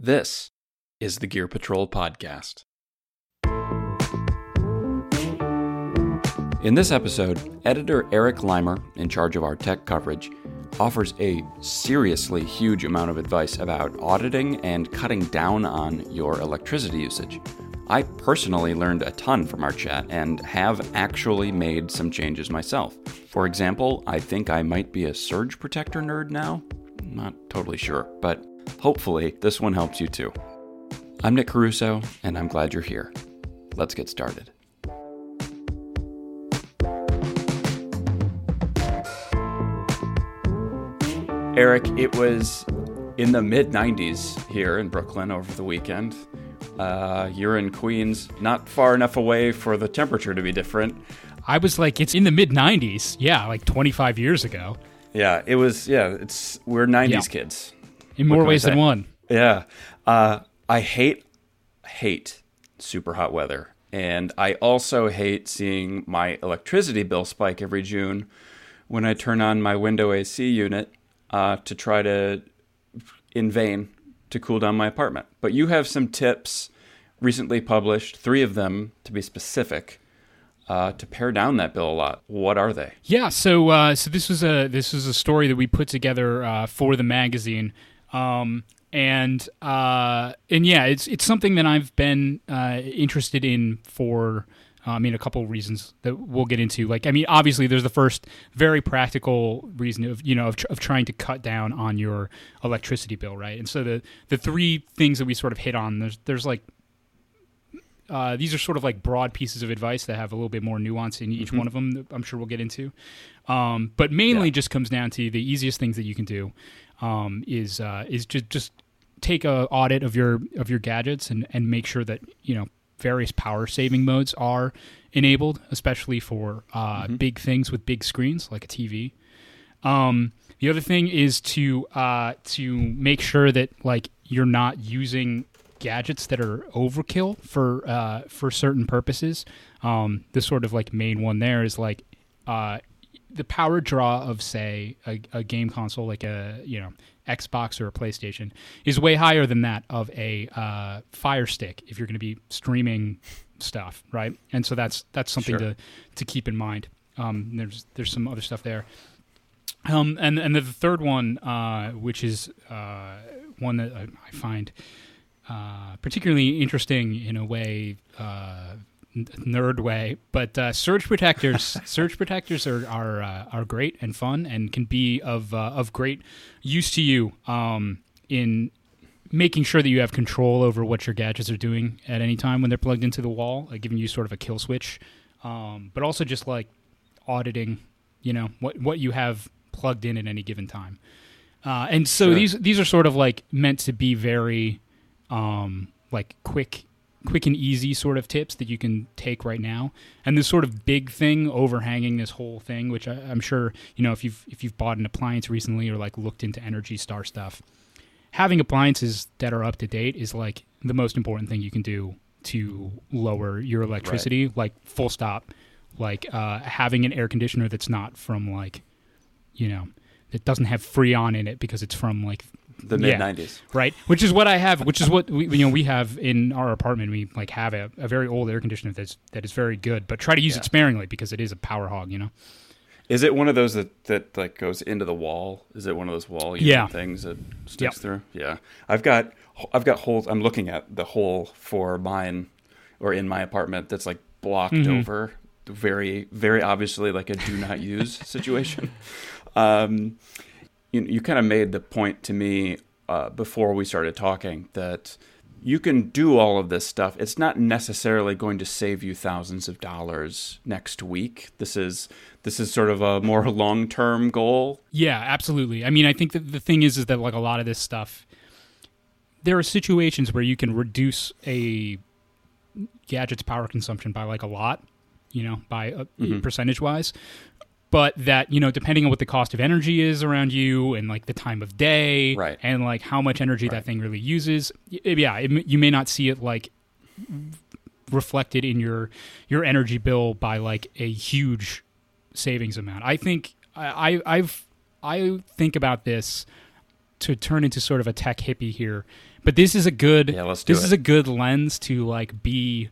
This is the Gear Patrol Podcast. In this episode, editor Eric Limer, in charge of our tech coverage, offers a seriously huge amount of advice about auditing and cutting down on your electricity usage. I personally learned a ton from our chat and have actually made some changes myself. For example, I think I might be a surge protector nerd now. Not totally sure, but Hopefully, this one helps you too. I'm Nick Caruso, and I'm glad you're here. Let's get started. Eric, it was in the mid 90s here in Brooklyn over the weekend. Uh, you're in Queens, not far enough away for the temperature to be different. I was like, it's in the mid 90s. Yeah, like 25 years ago. Yeah, it was. Yeah, it's we're 90s yeah. kids in more ways than one. Yeah. Uh, I hate, hate super hot weather. And I also hate seeing my electricity bill spike every June when I turn on my window AC unit uh, to try to, in vain, to cool down my apartment. But you have some tips recently published, three of them to be specific. Uh, to pare down that bill a lot. What are they? Yeah, so uh, so this was a this was a story that we put together uh, for the magazine. Um, and uh, and yeah, it's it's something that I've been uh, interested in for. Uh, I mean, a couple of reasons that we'll get into. Like, I mean, obviously, there's the first very practical reason of you know of, tr- of trying to cut down on your electricity bill, right? And so the the three things that we sort of hit on there's there's like uh, these are sort of like broad pieces of advice that have a little bit more nuance in each mm-hmm. one of them. I'm sure we'll get into, um, but mainly yeah. just comes down to the easiest things that you can do um, is uh, is just just take a audit of your of your gadgets and and make sure that you know various power saving modes are enabled, especially for uh, mm-hmm. big things with big screens like a TV. Um, the other thing is to uh, to make sure that like you're not using gadgets that are overkill for uh, for certain purposes. Um, the sort of like main one there is like uh, the power draw of say a, a, game console like a you know Xbox or a PlayStation is way higher than that of a uh, Fire Stick if you're going to be streaming stuff, right? And so that's that's something sure. to to keep in mind. Um, there's there's some other stuff there. Um, and and the third one, uh, which is uh, one that I, I find uh, particularly interesting in a way uh, nerd way, but uh, surge protectors, surge protectors are are uh, are great and fun and can be of uh, of great use to you um, in making sure that you have control over what your gadgets are doing at any time when they're plugged into the wall, like giving you sort of a kill switch, um, but also just like auditing, you know, what what you have plugged in at any given time. Uh, and so sure. these these are sort of like meant to be very um, like quick quick and easy sort of tips that you can take right now. And this sort of big thing overhanging this whole thing, which I, am sure you know if you've if you've bought an appliance recently or like looked into Energy Star stuff, having appliances that are up to date is like the most important thing you can do to lower your electricity. Right. Like full stop. Like uh, having an air conditioner that's not from like, you know, that doesn't have Freon in it because it's from like the mid '90s, yeah, right? Which is what I have. Which is what we, you know we have in our apartment. We like have a, a very old air conditioner that's that is very good, but try to use yeah. it sparingly because it is a power hog. You know. Is it one of those that, that like goes into the wall? Is it one of those wall yeah. things that sticks yep. through? Yeah, I've got I've got holes. I'm looking at the hole for mine or in my apartment that's like blocked mm-hmm. over. Very very obviously like a do not use situation. Um, you, you kind of made the point to me uh, before we started talking that you can do all of this stuff. It's not necessarily going to save you thousands of dollars next week. This is this is sort of a more long term goal. Yeah, absolutely. I mean, I think that the thing is is that like a lot of this stuff, there are situations where you can reduce a gadget's power consumption by like a lot, you know, by mm-hmm. percentage wise but that you know depending on what the cost of energy is around you and like the time of day right. and like how much energy right. that thing really uses yeah it, you may not see it like reflected in your your energy bill by like a huge savings amount i think i i've i think about this to turn into sort of a tech hippie here But this is a good. Yeah, this it. is a good lens to like be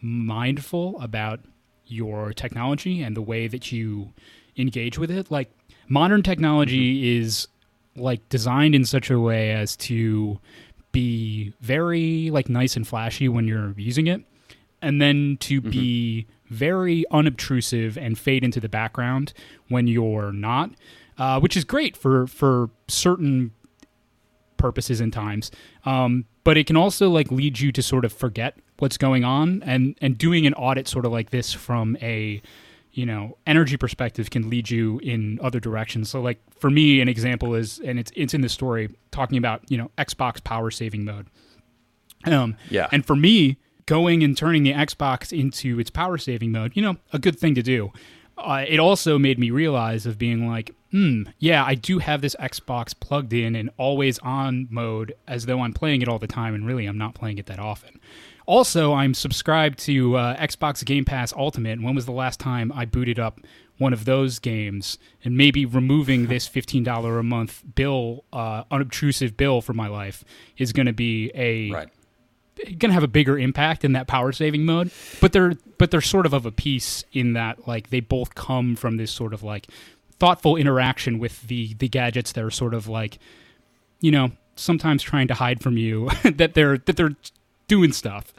mindful about your technology and the way that you engage with it. Like modern technology mm-hmm. is like designed in such a way as to be very like nice and flashy when you're using it and then to mm-hmm. be very unobtrusive and fade into the background when you're not uh, which is great for for certain purposes and times um, but it can also like lead you to sort of forget what's going on and and doing an audit sort of like this from a you know energy perspective can lead you in other directions. So like for me an example is and it's it's in the story talking about you know xbox power saving mode. Um yeah. and for me going and turning the xbox into its power saving mode you know a good thing to do. Uh, it also made me realize of being like hmm yeah i do have this xbox plugged in and always on mode as though i'm playing it all the time and really i'm not playing it that often also, I'm subscribed to uh, Xbox Game Pass Ultimate. When was the last time I booted up one of those games? And maybe removing this $15 a month bill, uh, unobtrusive bill for my life, is going to be a right. going to have a bigger impact in that power saving mode. But they're but they're sort of of a piece in that like they both come from this sort of like thoughtful interaction with the the gadgets that are sort of like you know sometimes trying to hide from you that they're that they're doing stuff.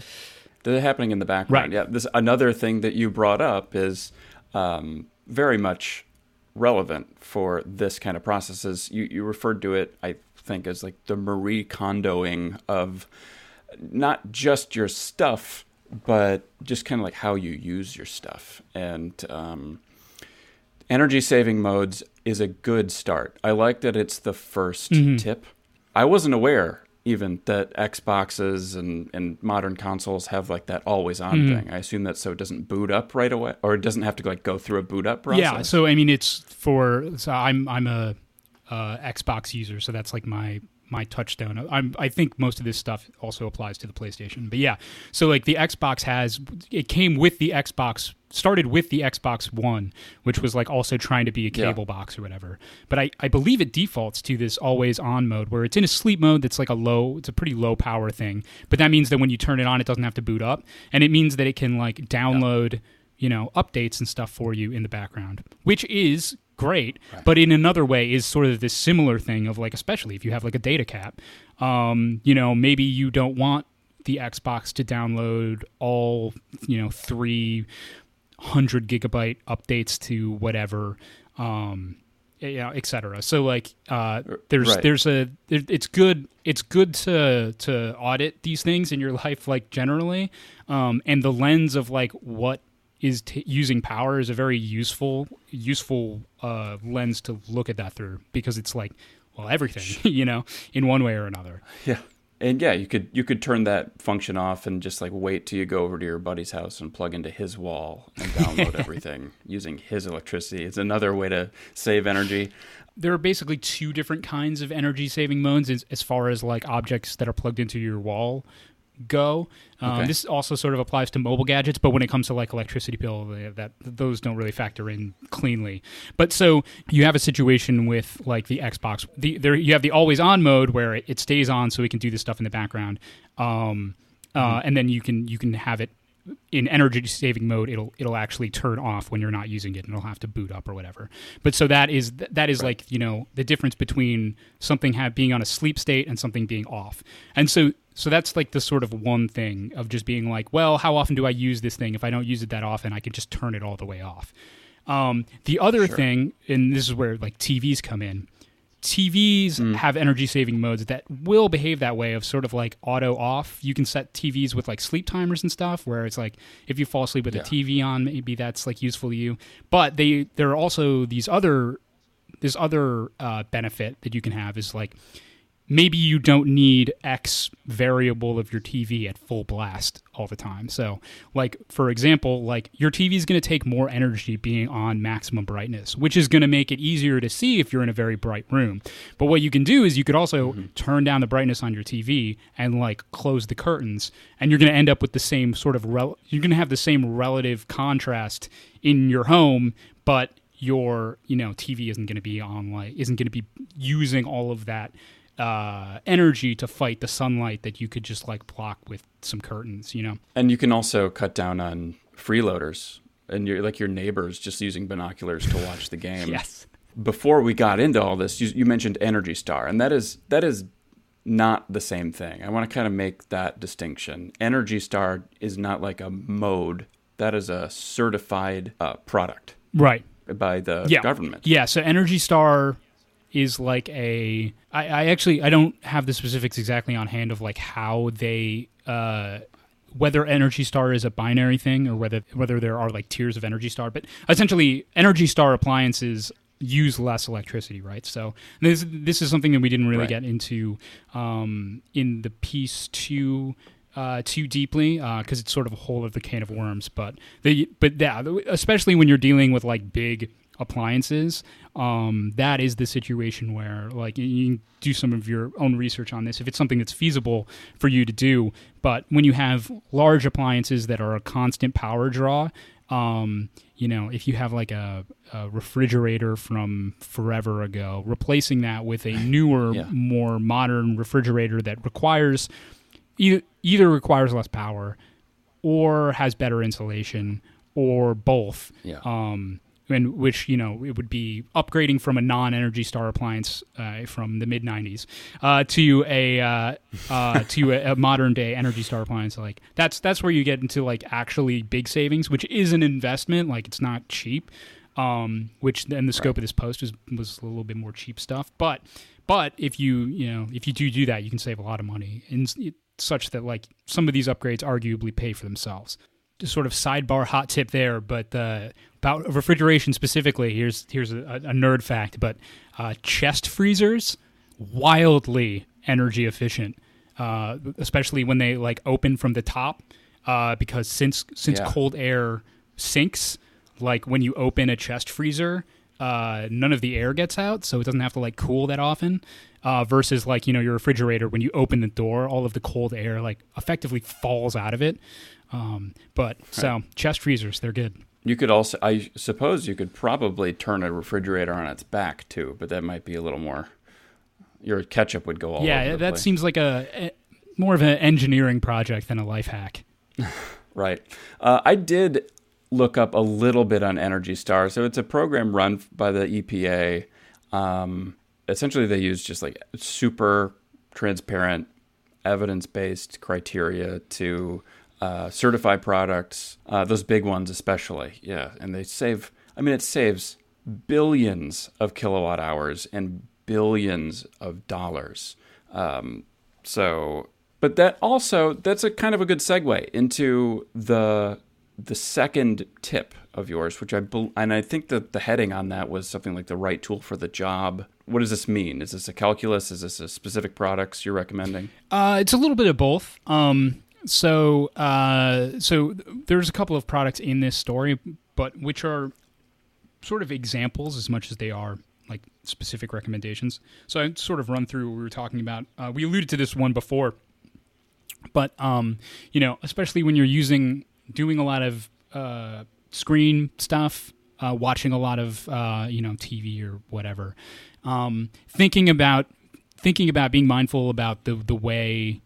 They're happening in the background. Right. Yeah. This another thing that you brought up is um, very much relevant for this kind of processes. You you referred to it, I think, as like the Marie Kondoing of not just your stuff, but just kind of like how you use your stuff. And um, energy saving modes is a good start. I like that it's the 1st mm-hmm. tip. I wasn't aware even that Xboxes and, and modern consoles have like that always on mm. thing. I assume that so it doesn't boot up right away or it doesn't have to like go through a boot up process. Yeah, so I mean it's for so I'm I'm a uh, Xbox user, so that's like my my touchstone. I'm, I think most of this stuff also applies to the PlayStation. But yeah, so like the Xbox has it came with the Xbox started with the Xbox One, which was like also trying to be a cable yeah. box or whatever. But I, I believe it defaults to this always on mode where it's in a sleep mode that's like a low it's a pretty low power thing. But that means that when you turn it on it doesn't have to boot up. And it means that it can like download yeah you know updates and stuff for you in the background which is great right. but in another way is sort of this similar thing of like especially if you have like a data cap um, you know maybe you don't want the xbox to download all you know 300 gigabyte updates to whatever um, you know, etc. So like, uh, there's right. there's a it's good it's good to to audit these things in your life like generally, um, and the lens of like what is t- using power is a very useful useful uh, lens to look at that through because it's like well everything you know in one way or another. Yeah. And yeah you could you could turn that function off and just like wait till you go over to your buddy's house and plug into his wall and download everything using his electricity. It's another way to save energy. There are basically two different kinds of energy saving modes as, as far as like objects that are plugged into your wall go. Um, okay. This also sort of applies to mobile gadgets, but when it comes to like electricity bill, that those don't really factor in cleanly. But so you have a situation with like the Xbox. The there you have the always on mode where it, it stays on, so we can do this stuff in the background. Um, uh, mm-hmm. and then you can you can have it in energy saving mode it'll it'll actually turn off when you're not using it and it'll have to boot up or whatever but so that is that is right. like you know the difference between something have, being on a sleep state and something being off and so so that's like the sort of one thing of just being like, well, how often do I use this thing? If I don't use it that often, I can just turn it all the way off. Um, the other sure. thing, and this is where like TVs come in. TVs mm. have energy saving modes that will behave that way of sort of like auto off. You can set TVs with like sleep timers and stuff where it's like if you fall asleep with yeah. a TV on, maybe that's like useful to you. But they there are also these other this other uh, benefit that you can have is like maybe you don't need X variable of your TV at full blast all the time. So, like for example, like your TV is going to take more energy being on maximum brightness, which is going to make it easier to see if you're in a very bright room. But what you can do is you could also mm-hmm. turn down the brightness on your TV and like close the curtains, and you're going to end up with the same sort of rel- you're going to have the same relative contrast in your home, but your you know TV isn't going to be on like isn't going to be using all of that uh, energy to fight the sunlight that you could just like block with some curtains, you know. And you can also cut down on freeloaders and you're like your neighbors just using binoculars to watch the game. yes. Before we got into all this, you, you mentioned Energy Star, and that is that is not the same thing. I want to kind of make that distinction. Energy Star is not like a mode; that is a certified uh, product, right, by the yeah. government. Yeah. So Energy Star is like a. I, I actually I don't have the specifics exactly on hand of like how they. Uh, whether Energy Star is a binary thing or whether whether there are like tiers of Energy Star, but essentially Energy Star appliances use less electricity, right? So this this is something that we didn't really right. get into um, in the piece too uh, too deeply because uh, it's sort of a whole of the can of worms. But the but yeah, especially when you're dealing with like big appliances, um, that is the situation where like you can do some of your own research on this if it's something that's feasible for you to do. But when you have large appliances that are a constant power draw, um, you know, if you have like a, a, refrigerator from forever ago, replacing that with a newer, yeah. more modern refrigerator that requires either, either requires less power or has better insulation or both. Yeah. Um, and which you know it would be upgrading from a non-Energy Star appliance uh, from the mid '90s uh, to a uh, uh, to a, a, modern day Energy Star appliance. Like that's that's where you get into like actually big savings, which is an investment. Like it's not cheap. Um, which then the scope right. of this post was was a little bit more cheap stuff, but but if you you know if you do do that, you can save a lot of money, and such that like some of these upgrades arguably pay for themselves sort of sidebar hot tip there, but uh, about refrigeration specifically, here's here's a, a nerd fact, but uh, chest freezers wildly energy efficient, uh, especially when they like open from the top, uh, because since since yeah. cold air sinks, like when you open a chest freezer, uh, none of the air gets out, so it doesn't have to like cool that often. Uh, versus like you know your refrigerator, when you open the door, all of the cold air like effectively falls out of it. Um, but right. so chest freezers, they're good. You could also, I suppose, you could probably turn a refrigerator on its back too, but that might be a little more. Your ketchup would go all yeah, that place. seems like a, a, more of an engineering project than a life hack. right. Uh, I did look up a little bit on Energy Star. So it's a program run by the EPA. Um, essentially, they use just like super transparent, evidence based criteria to uh, certified products, uh, those big ones especially. Yeah, and they save. I mean, it saves billions of kilowatt hours and billions of dollars. Um, so, but that also that's a kind of a good segue into the the second tip of yours, which I and I think that the heading on that was something like the right tool for the job. What does this mean? Is this a calculus? Is this a specific products you're recommending? Uh, it's a little bit of both. Um, so uh, so there's a couple of products in this story, but which are sort of examples as much as they are like specific recommendations. So I sort of run through what we were talking about. Uh, we alluded to this one before, but um, you know, especially when you're using doing a lot of uh, screen stuff, uh, watching a lot of uh, you know TV or whatever, um, thinking about thinking about being mindful about the the way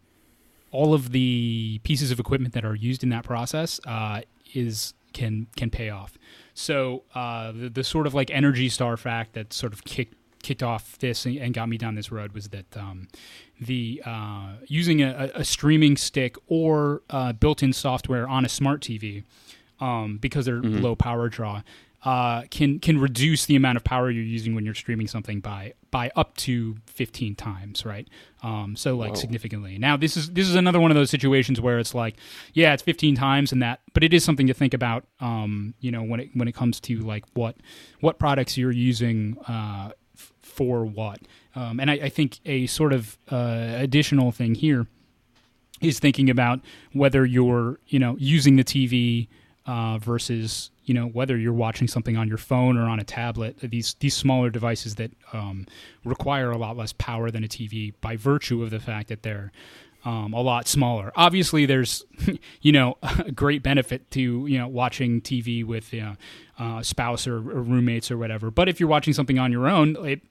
all of the pieces of equipment that are used in that process uh, is can can pay off. So uh, the, the sort of like energy star fact that sort of kicked kicked off this and got me down this road was that um, the uh, using a, a, streaming stick or uh, built-in software on a smart TV um, because they're mm-hmm. low power draw uh, can can reduce the amount of power you're using when you're streaming something by by up to 15 times, right? Um, so like Whoa. significantly. Now this is this is another one of those situations where it's like, yeah, it's 15 times and that, but it is something to think about. Um, you know, when it when it comes to like what what products you're using uh, for what. Um, and I, I, think a sort of uh, additional thing here is thinking about whether you're you know using the TV uh, versus you know whether you're watching something on your phone or on a tablet these these smaller devices that um, require a lot less power than a TV by virtue of the fact that they're um, a lot smaller. Obviously, there's you know a great benefit to you know watching TV with you know, uh, spouse or, or, roommates or whatever. But if you're watching something on your own, it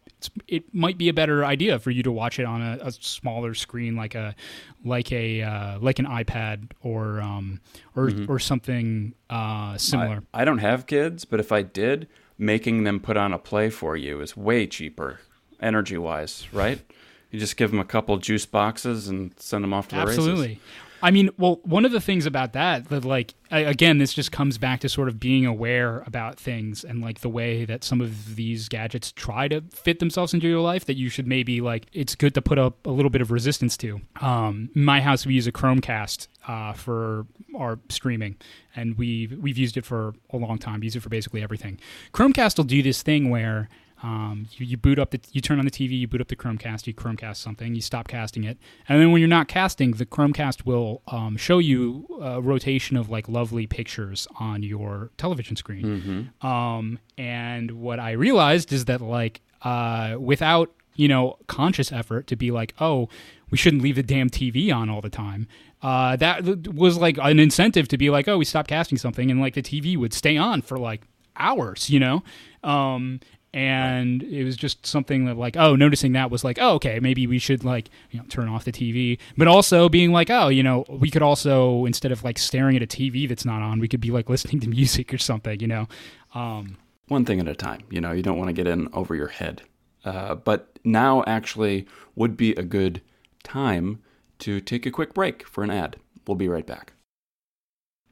it might be a better idea for you to watch it on a, a smaller screen, like a like a uh, like an iPad or um, or mm-hmm. or something uh, similar. I, I don't have kids, but if I did, making them put on a play for you is way cheaper, energy wise, right? You just give them a couple juice boxes and send them off to the Absolutely. races. I mean, well, one of the things about that that like again, this just comes back to sort of being aware about things and like the way that some of these gadgets try to fit themselves into your life that you should maybe like it's good to put up a little bit of resistance to. Um, my house we use a Chromecast uh, for our streaming, and we've we've used it for a long time. We use it for basically everything. Chromecast will do this thing where um, you, you, boot up the, you turn on the TV, you boot up the Chromecast, you Chromecast something, you stop casting it, and then when you're not casting, the Chromecast will um, show you a rotation of like lovely pictures on your television screen. Mm-hmm. Um, and what I realized is that like uh, without you know conscious effort to be like, oh, we shouldn't leave the damn TV on all the time. Uh, that was like an incentive to be like, oh, we stopped casting something, and like the TV would stay on for like hours, you know. Um, and it was just something that like oh noticing that was like oh okay maybe we should like you know turn off the tv but also being like oh you know we could also instead of like staring at a tv that's not on we could be like listening to music or something you know? Um, one thing at a time you know you don't want to get in over your head. Uh, but now actually would be a good time to take a quick break for an ad. We'll be right back.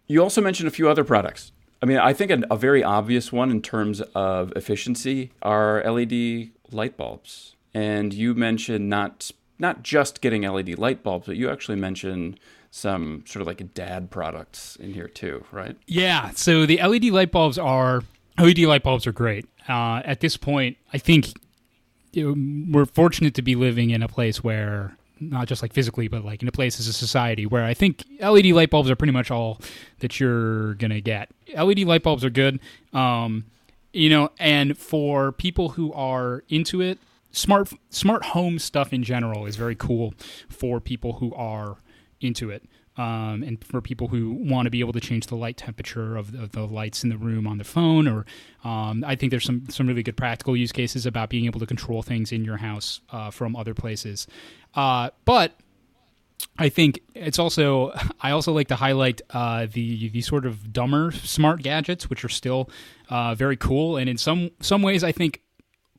You also mentioned a few other products I mean, I think a, very obvious one in terms of efficiency are LED light bulbs. And you mentioned not not just getting LED light bulbs, but you actually mentioned some sort of like dad products in here too, right? Yeah. So the LED light bulbs are LED light bulbs are great. Uh, at this point, I think we're fortunate to be living in a place where not just like physically, but like in a place as a society where I think LED light bulbs are pretty much all that you're gonna get. LED light bulbs are good, um, you know, and for people who are into it, smart smart home stuff in general is very cool for people who are into it um, and for people who want to be able to change the light temperature of the, of the lights in the room on the phone, or um, I think there's some some really good practical use cases about being able to control things in your house uh, from other places. Uh, but I think it's also I also like to highlight uh, the the sort of dumber smart gadgets, which are still uh, very cool, and in some some ways I think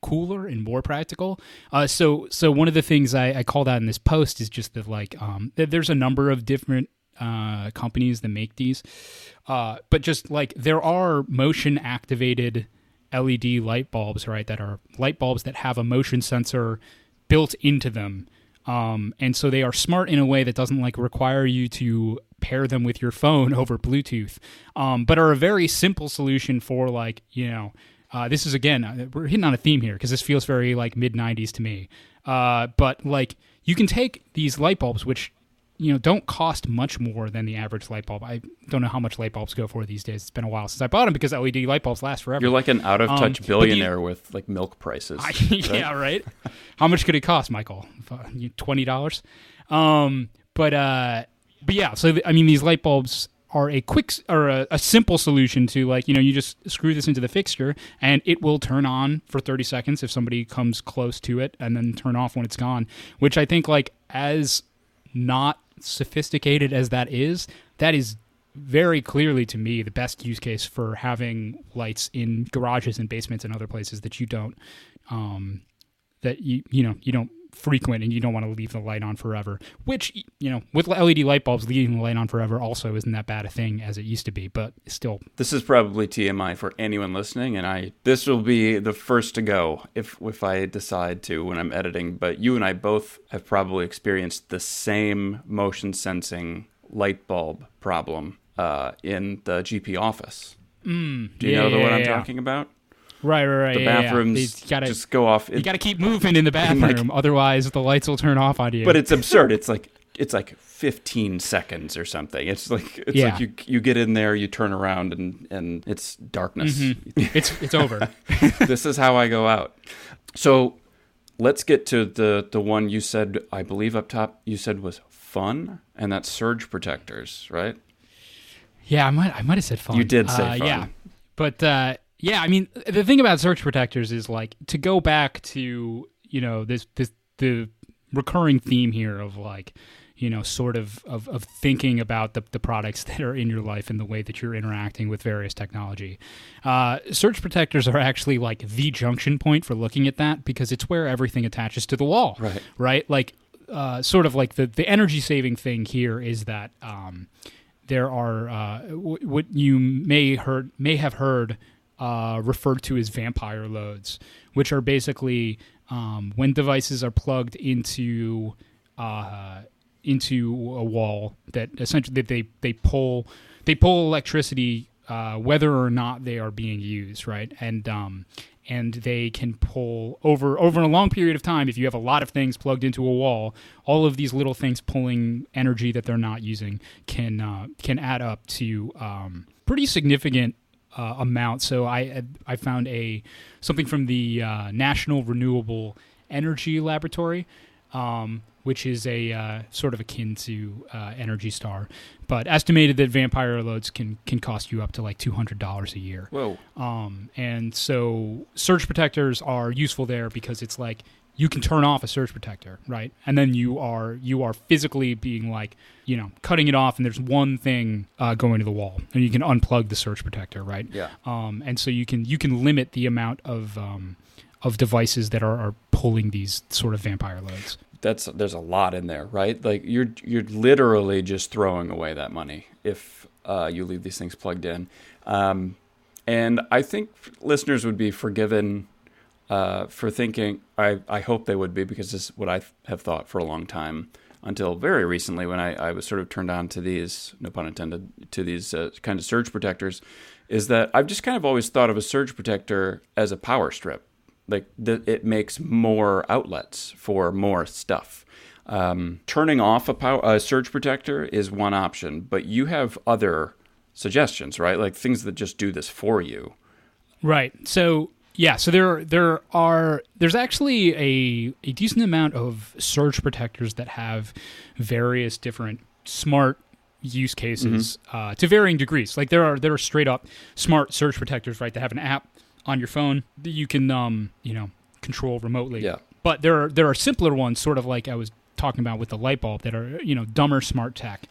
cooler and more practical. Uh, so so one of the things I, I called out in this post is just that like um, there's a number of different uh, companies that make these, uh, but just like there are motion activated LED light bulbs, right? That are light bulbs that have a motion sensor built into them. Um, and so they are smart in a way that doesn't like require you to pair them with your phone over Bluetooth, um, but are a very simple solution for like you know uh, this is again, uh, we're hitting on a theme here because this feels very like mid '90s to me. Uh, but like, you can take these light bulbs, which you know don't cost much more than the average light bulb. I don't know how much light bulbs go for these days. It's been a while since I bought them because LED light bulbs last forever. You're like an out of touch um, billionaire you, with like milk prices. I, yeah, right. how much could it cost, Michael? Twenty dollars. Um, but uh, but yeah. So I mean, these light bulbs are a quick or a, a, simple solution to like you know you just screw this into the fixture and it will turn on for 30 seconds if somebody comes close to it and then turn off when it's gone which i think like as not sophisticated as that is that is very clearly to me the best use case for having lights in garages and basements and other places that you don't um that you you know you don't frequent and you don't want to leave the light on forever. Which, you know, with LED light bulbs, leaving the light on forever also isn't that bad a thing as it used to be, but still. This is probably TMI for anyone listening, and I this will be the first to go if if I decide to when I'm editing. But you and I both have probably experienced the same motion sensing light bulb problem uh, in the GP office. Mm, Do you yeah, know the yeah, one I'm yeah. talking about? Right, right, right. The yeah, bathrooms yeah. Gotta, just go off. you got to keep moving in the bathroom, like, otherwise the lights will turn off on you. But it's absurd. It's like it's like 15 seconds or something. It's like it's yeah. like you you get in there, you turn around, and and it's darkness. Mm-hmm. it's it's over. this is how I go out. So let's get to the the one you said. I believe up top you said was fun, and that's surge protectors, right? Yeah, I might I might have said fun. You did say uh, fun. Yeah, but. Uh, yeah, I mean, the thing about surge protectors is like to go back to you know this this the recurring theme here of like you know sort of of, of thinking about the, the products that are in your life and the way that you're interacting with various technology. Uh, surge protectors are actually like the junction point for looking at that because it's where everything attaches to the wall right. right? Like uh, sort of like the, the energy saving thing here is that um, there are uh, w- what you may heard may have heard uh, referred to as vampire loads, which are basically um, when devices are plugged into uh, into a wall that essentially they they pull they pull electricity uh, whether or not they are being used, right? And um, and they can pull over over a long period of time if you have a lot of things plugged into a wall all of these little things pulling energy that they're not using can uh, can add up to um, pretty significant uh, amount so i i found a something from the uh, national renewable energy laboratory um, which is a uh, sort of akin to uh, Energy Star, but estimated that vampire loads can can cost you up to like two hundred dollars a year. Whoa! Um, and so surge protectors are useful there because it's like you can turn off a surge protector, right? And then you are you are physically being like you know cutting it off, and there's one thing uh, going to the wall, and you can unplug the surge protector, right? Yeah. Um, and so you can you can limit the amount of um, of devices that are, are pulling these sort of vampire loads that's there's a lot in there, right? Like you're you're literally just throwing away that money if uh, you leave these things plugged in. Um, and I think listeners would be forgiven uh, for thinking. I I hope they would be because this is what I have thought for a long time until very recently when I, I was sort of turned on to these, no pun intended, to these uh, kind of surge protectors, is that I've just kind of always thought of a surge protector as a power strip like the, it makes more outlets for more stuff. Um, turning off a, power, a surge protector is one option, but you have other suggestions, right? Like things that just do this for you. Right. So yeah, so there there are there's actually a a decent amount of surge protectors that have various different smart use cases mm-hmm. uh, to varying degrees. Like there are there are straight up smart surge protectors, right? That have an app on your phone that you can um, you know control remotely. Yeah. But there are there are simpler ones, sort of like I was talking about with the light bulb, that are you know dumber smart tech.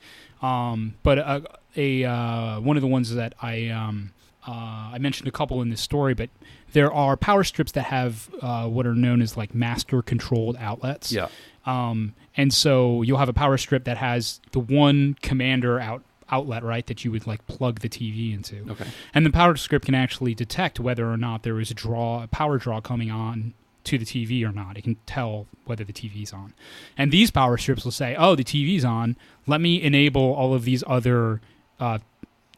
Um, but a, a uh, one of the ones that I um, uh, I mentioned a couple in this story, but there are power strips that have uh, what are known as like master controlled outlets. Yeah. Um, and so you'll have a power strip that has the one commander out outlet, right, that you would like plug the TV into. Okay. And the power strip can actually detect whether or not there is a draw, a power draw coming on to the TV or not. It can tell whether the TV's on. And these power strips will say, "Oh, the TV's on. Let me enable all of these other uh,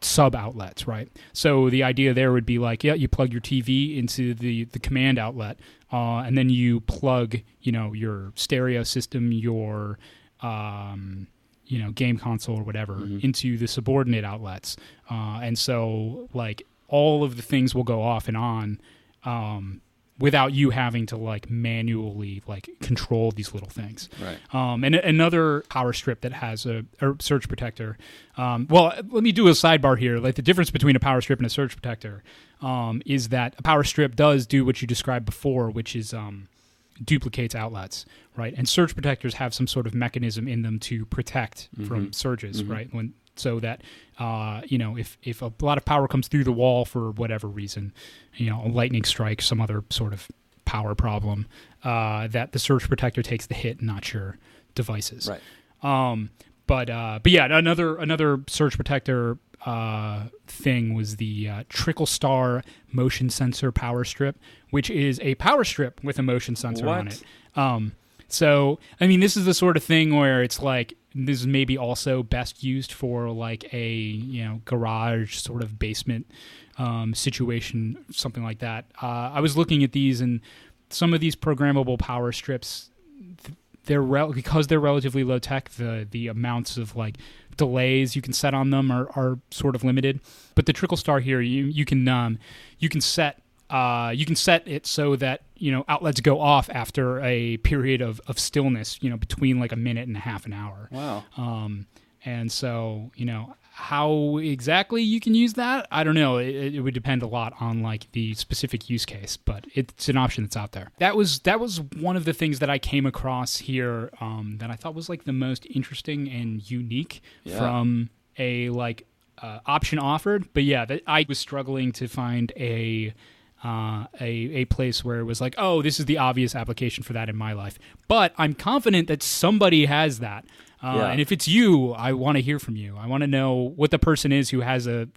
sub outlets." Right. So the idea there would be like, yeah, you plug your TV into the the command outlet, uh, and then you plug, you know, your stereo system, your um, you know game console or whatever mm-hmm. into the subordinate outlets uh, and so like all of the things will go off and on um, without you having to like manually like control these little things right um, and another power strip that has a, a surge protector um, well let me do a sidebar here like the difference between a power strip and a surge protector um, is that a power strip does do what you described before which is um, duplicates outlets, right? And surge protectors have some sort of mechanism in them to protect mm-hmm. from surges, mm-hmm. right? When so that uh, you know if if a lot of power comes through the wall for whatever reason, you know, a lightning strike, some other sort of power problem, uh, that the surge protector takes the hit, not your devices. Right. Um, but uh, but yeah, another another surge protector uh, thing was the uh, TrickleStar motion sensor power strip, which is a power strip with a motion sensor what? on it. Um, so, I mean, this is the sort of thing where it's like this is maybe also best used for like a you know garage sort of basement um, situation, something like that. Uh, I was looking at these and some of these programmable power strips. They're rel- because they're relatively low tech. The the amounts of like delays you can set on them are, are sort of limited. But the trickle star here, you you can um, you can set uh, you can set it so that you know outlets go off after a period of, of stillness, you know, between like a minute and a half an hour. Wow. Um, And so, you know, how exactly you can use that, I don't know. It, it, would depend a lot on like the specific use case, but it's an option that's out there. That was that was one of the things that I came across here um, that I thought was like the most interesting and unique yeah. from a like uh, option offered. But yeah, that I was struggling to find a uh, a a place where it was like, oh, this is the obvious application for that in my life. But I'm confident that somebody has that. Uh, yeah. And if it's you, I want to hear from you. I want to know what the person is who has a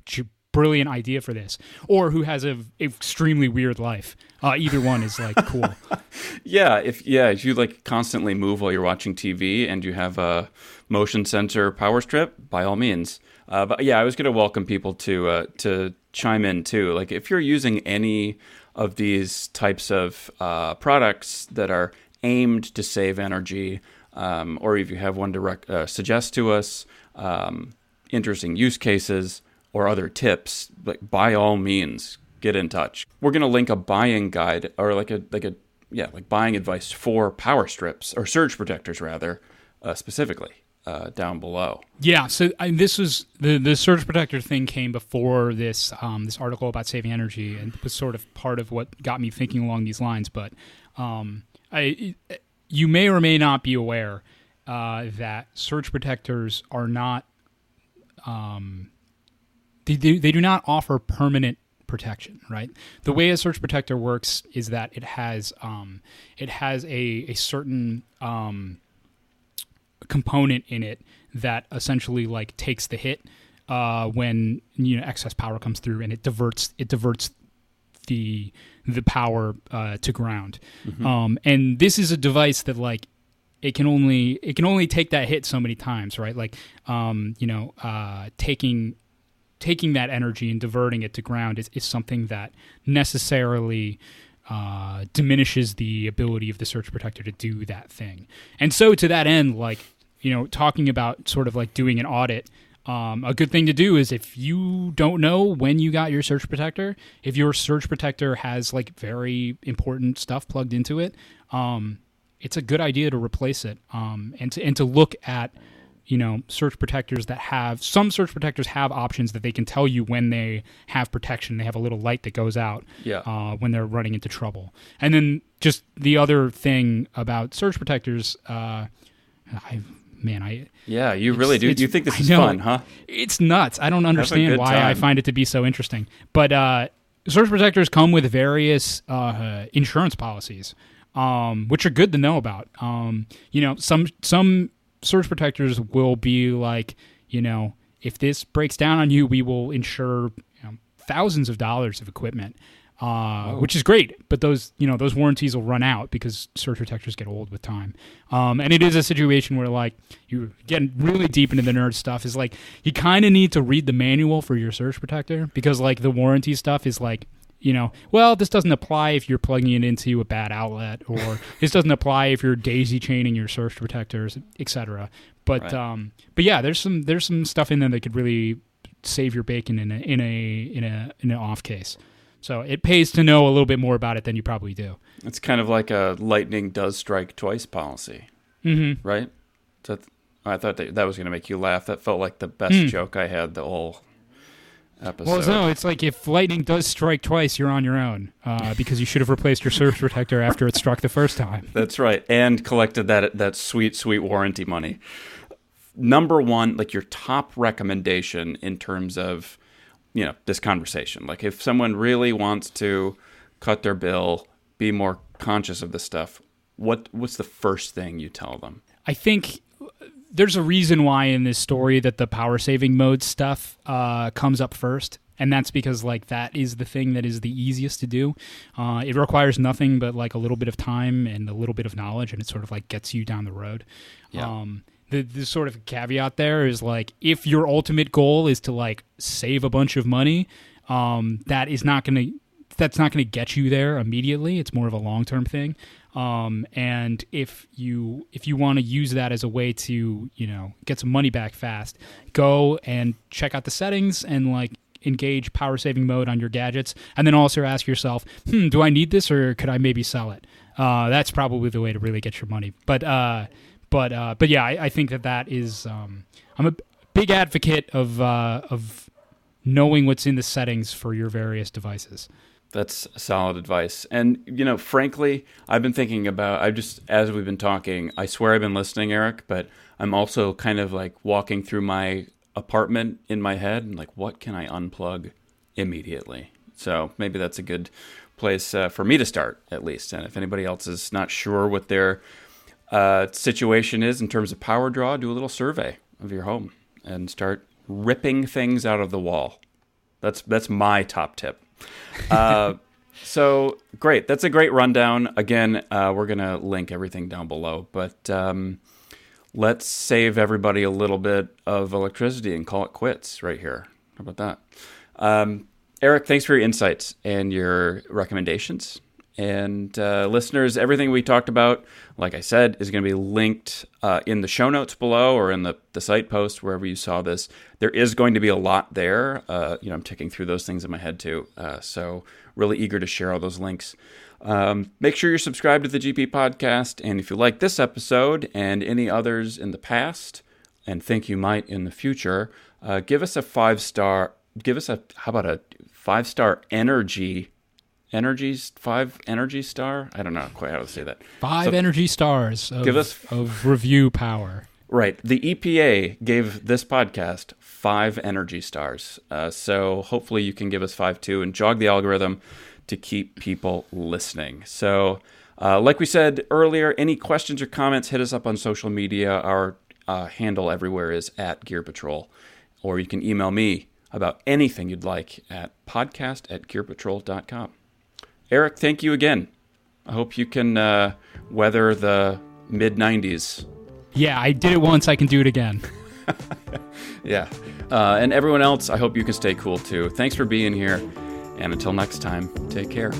brilliant idea for this, or who has a extremely weird life. Uh, either one is like cool. yeah, if yeah, if you like constantly move while you're watching TV and you have a motion sensor power strip, by all means. Uh, but yeah, I was going to welcome people to uh, to chime in too. Like if you're using any of these types of uh, products that are aimed to save energy, um, or if you have one to rec- uh, suggest to us, um, interesting use cases or other tips, like by all means, get in touch. We're to link a buying guide or like a like a yeah like buying advice for power strips or surge protectors rather uh, specifically uh, down below. Yeah, so I, this was the the surge protector thing came before this um, this article about saving energy, and was sort of part of what got me thinking along these lines. But um, I, you may or may not be aware uh, that surge protectors are not um, they do, they do not offer permanent protection, right? The way a surge protector works is that it has um, it has a a certain um, component in it that essentially like takes the hit uh, when you know excess power comes through and it diverts it diverts the the power uh, to ground. Mm-hmm. Um, and this is a device that like it can only it can only take that hit so many times, right? Like um, you know, uh, taking taking that energy and diverting it to ground is, is something that necessarily uh, diminishes the ability of the surge protector to do that thing. And so, to that end, like you know, talking about sort of like doing an audit. Um, a good thing to do is if you don't know when you got your surge protector, if your surge protector has like very important stuff plugged into it, um, it's a good idea to replace it um, and to and to look at you know surge protectors that have some surge protectors have options that they can tell you when they have protection. They have a little light that goes out yeah. uh, when they're running into trouble. And then just the other thing about surge protectors uh, i man i yeah you really do. you think this is fun huh? It's nuts. I don't understand why time. i find it to be so interesting. But uh, surge protectors come with various uh, insurance policies um, which are good to know about. Um, you know some some surge protectors will be like, you know, if this breaks down on you, we will insure you know, thousands of dollars of equipment, uh, which is great. But those, you know, those warranties will run out because surge protectors get old with time. Um, and it is a situation where, like, you get really deep into the nerd stuff. Is like you kind of need to read the manual for your surge protector because, like, the warranty stuff is like you know, well, this doesn't apply if you're plugging it into a bad outlet, or this doesn't apply if you're daisy chaining your surge protectors, etc. But right. um, but yeah, there's some there's some stuff in there that could really save your bacon in a in a in a in an off case. So it pays to know a little bit more about it than you probably do. It's kind of like a lightning does strike twice policy, mm-hmm. right? That, I thought that, that was going to make you laugh. That felt like the best mm. joke I had the whole episode. Well, no, it's like if lightning does strike twice, you're on your own uh, because you should have replaced your surge protector after it struck the first time. That's right, and collected that that sweet, sweet warranty money. Number one, like your top recommendation in terms of you know this conversation. Like if someone really wants to cut their bill, be more conscious of this stuff. What what's the first thing you tell them? I think there's a reason why in this story that the power saving mode stuff uh, comes up first. And that's because like that is the thing that is the easiest to do. Uh, it requires nothing but like a little bit of time and a little bit of knowledge and it sort of like gets you down the road. Yeah. um, the, the sort of caveat there is like if your ultimate goal is to like save a bunch of money um, that is not going to that's not going to get you there immediately. It's more of a long-term thing um, and if you if you want to use that as a way to you know get some money back fast, go and check out the settings and like engage power saving mode on your gadgets, and then also ask yourself, hmm, do I need this or could I maybe sell it? Uh, that's probably the way to really get your money. But uh, but uh, but yeah, I, I, think that that is um, I'm a big advocate of uh, of knowing what's in the settings for your various devices. That's solid advice. And, you know, frankly, I've been thinking about, I just, as we've been talking, I swear I've been listening, Eric, but I'm also kind of like walking through my apartment in my head and like, what can I unplug immediately? So maybe that's a good place uh, for me to start, at least. And if anybody else is not sure what their uh, situation is in terms of power draw, do a little survey of your home and start ripping things out of the wall. That's that's my top tip. Uh, so great. That's a great rundown. Again, uh, we're gonna link everything down below, but um, let's save everybody a little bit of electricity and call it quits right here. How about that? Um, Eric, thanks for your insights and your recommendations. And uh, listeners, everything we talked about, like I said, is going to be linked uh, in the show notes below or in the, the site post, wherever you saw this. There is going to be a lot there. Uh, you know, I'm ticking through those things in my head too. Uh, so, really eager to share all those links. Um, make sure you're subscribed to the GP podcast. And if you like this episode and any others in the past, and think you might in the future, uh, give us a five star. Give us a how about a five star energy energies five energy star? I don't know quite how to say that. Five so, energy stars of, give us of review power. Right. The epa gave this podcast five energy stars. Uh, so hopefully you can give us five too and jog the algorithm to keep people listening. So uh, like we said earlier any questions or comments hit us up on social media. Our uh, handle everywhere is at gear patrol. Or you can email me about anything you'd like at podcast at gearpatrol.com Eric, thank you again. I hope you can uh, weather the mid 90s. Yeah, I did it once. I can do it again. yeah. Uh, and everyone else, I hope you can stay cool too. Thanks for being here. And until next time, take care.